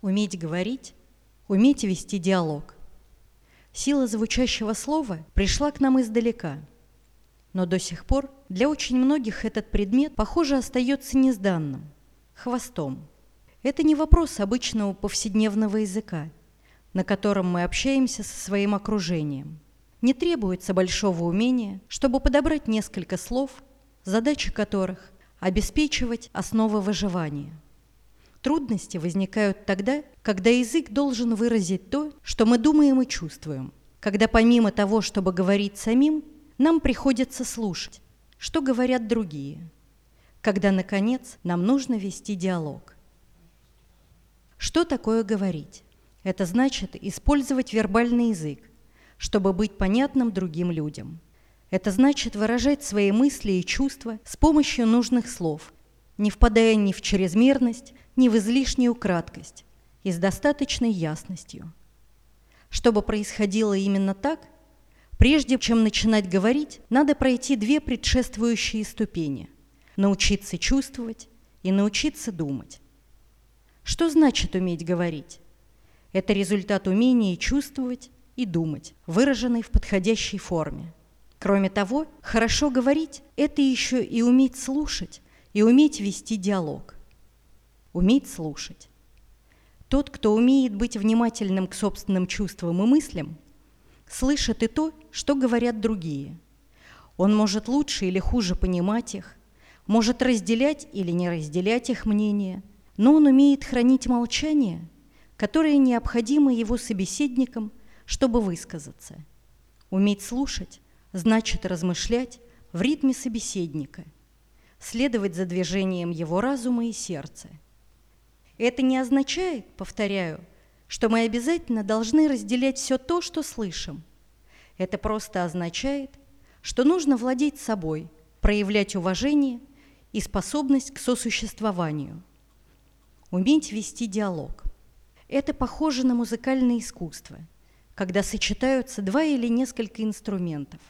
Уметь говорить, уметь вести диалог. Сила звучащего слова пришла к нам издалека. Но до сих пор для очень многих этот предмет, похоже, остается незданным, хвостом. Это не вопрос обычного повседневного языка, на котором мы общаемся со своим окружением. Не требуется большого умения, чтобы подобрать несколько слов, задача которых – обеспечивать основы выживания – Трудности возникают тогда, когда язык должен выразить то, что мы думаем и чувствуем. Когда помимо того, чтобы говорить самим, нам приходится слушать, что говорят другие. Когда, наконец, нам нужно вести диалог. Что такое говорить? Это значит использовать вербальный язык, чтобы быть понятным другим людям. Это значит выражать свои мысли и чувства с помощью нужных слов, не впадая ни в чрезмерность, ни в излишнюю краткость и с достаточной ясностью. Чтобы происходило именно так, прежде чем начинать говорить, надо пройти две предшествующие ступени – научиться чувствовать и научиться думать. Что значит уметь говорить? Это результат умения чувствовать и думать, выраженный в подходящей форме. Кроме того, хорошо говорить – это еще и уметь слушать и уметь вести диалог уметь слушать. Тот, кто умеет быть внимательным к собственным чувствам и мыслям, слышит и то, что говорят другие. Он может лучше или хуже понимать их, может разделять или не разделять их мнение, но он умеет хранить молчание, которое необходимо его собеседникам, чтобы высказаться. Уметь слушать значит размышлять в ритме собеседника, следовать за движением его разума и сердца – это не означает, повторяю, что мы обязательно должны разделять все то, что слышим. Это просто означает, что нужно владеть собой, проявлять уважение и способность к сосуществованию. Уметь вести диалог. Это похоже на музыкальное искусство, когда сочетаются два или несколько инструментов.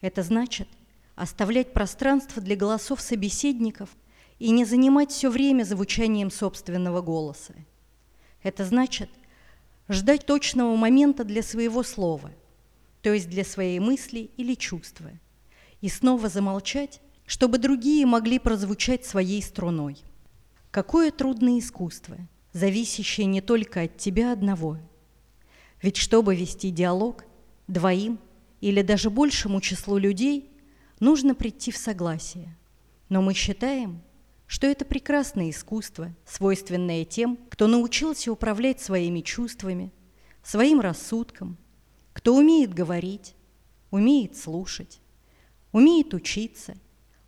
Это значит оставлять пространство для голосов собеседников – и не занимать все время звучанием собственного голоса. Это значит ждать точного момента для своего слова, то есть для своей мысли или чувства, и снова замолчать, чтобы другие могли прозвучать своей струной. Какое трудное искусство, зависящее не только от тебя одного. Ведь чтобы вести диалог двоим или даже большему числу людей, нужно прийти в согласие. Но мы считаем, что это прекрасное искусство, свойственное тем, кто научился управлять своими чувствами, своим рассудком, кто умеет говорить, умеет слушать, умеет учиться,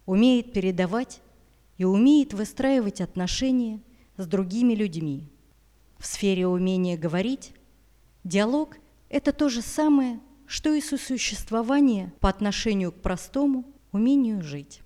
умеет передавать и умеет выстраивать отношения с другими людьми. В сфере умения говорить диалог – это то же самое, что и сосуществование по отношению к простому умению жить.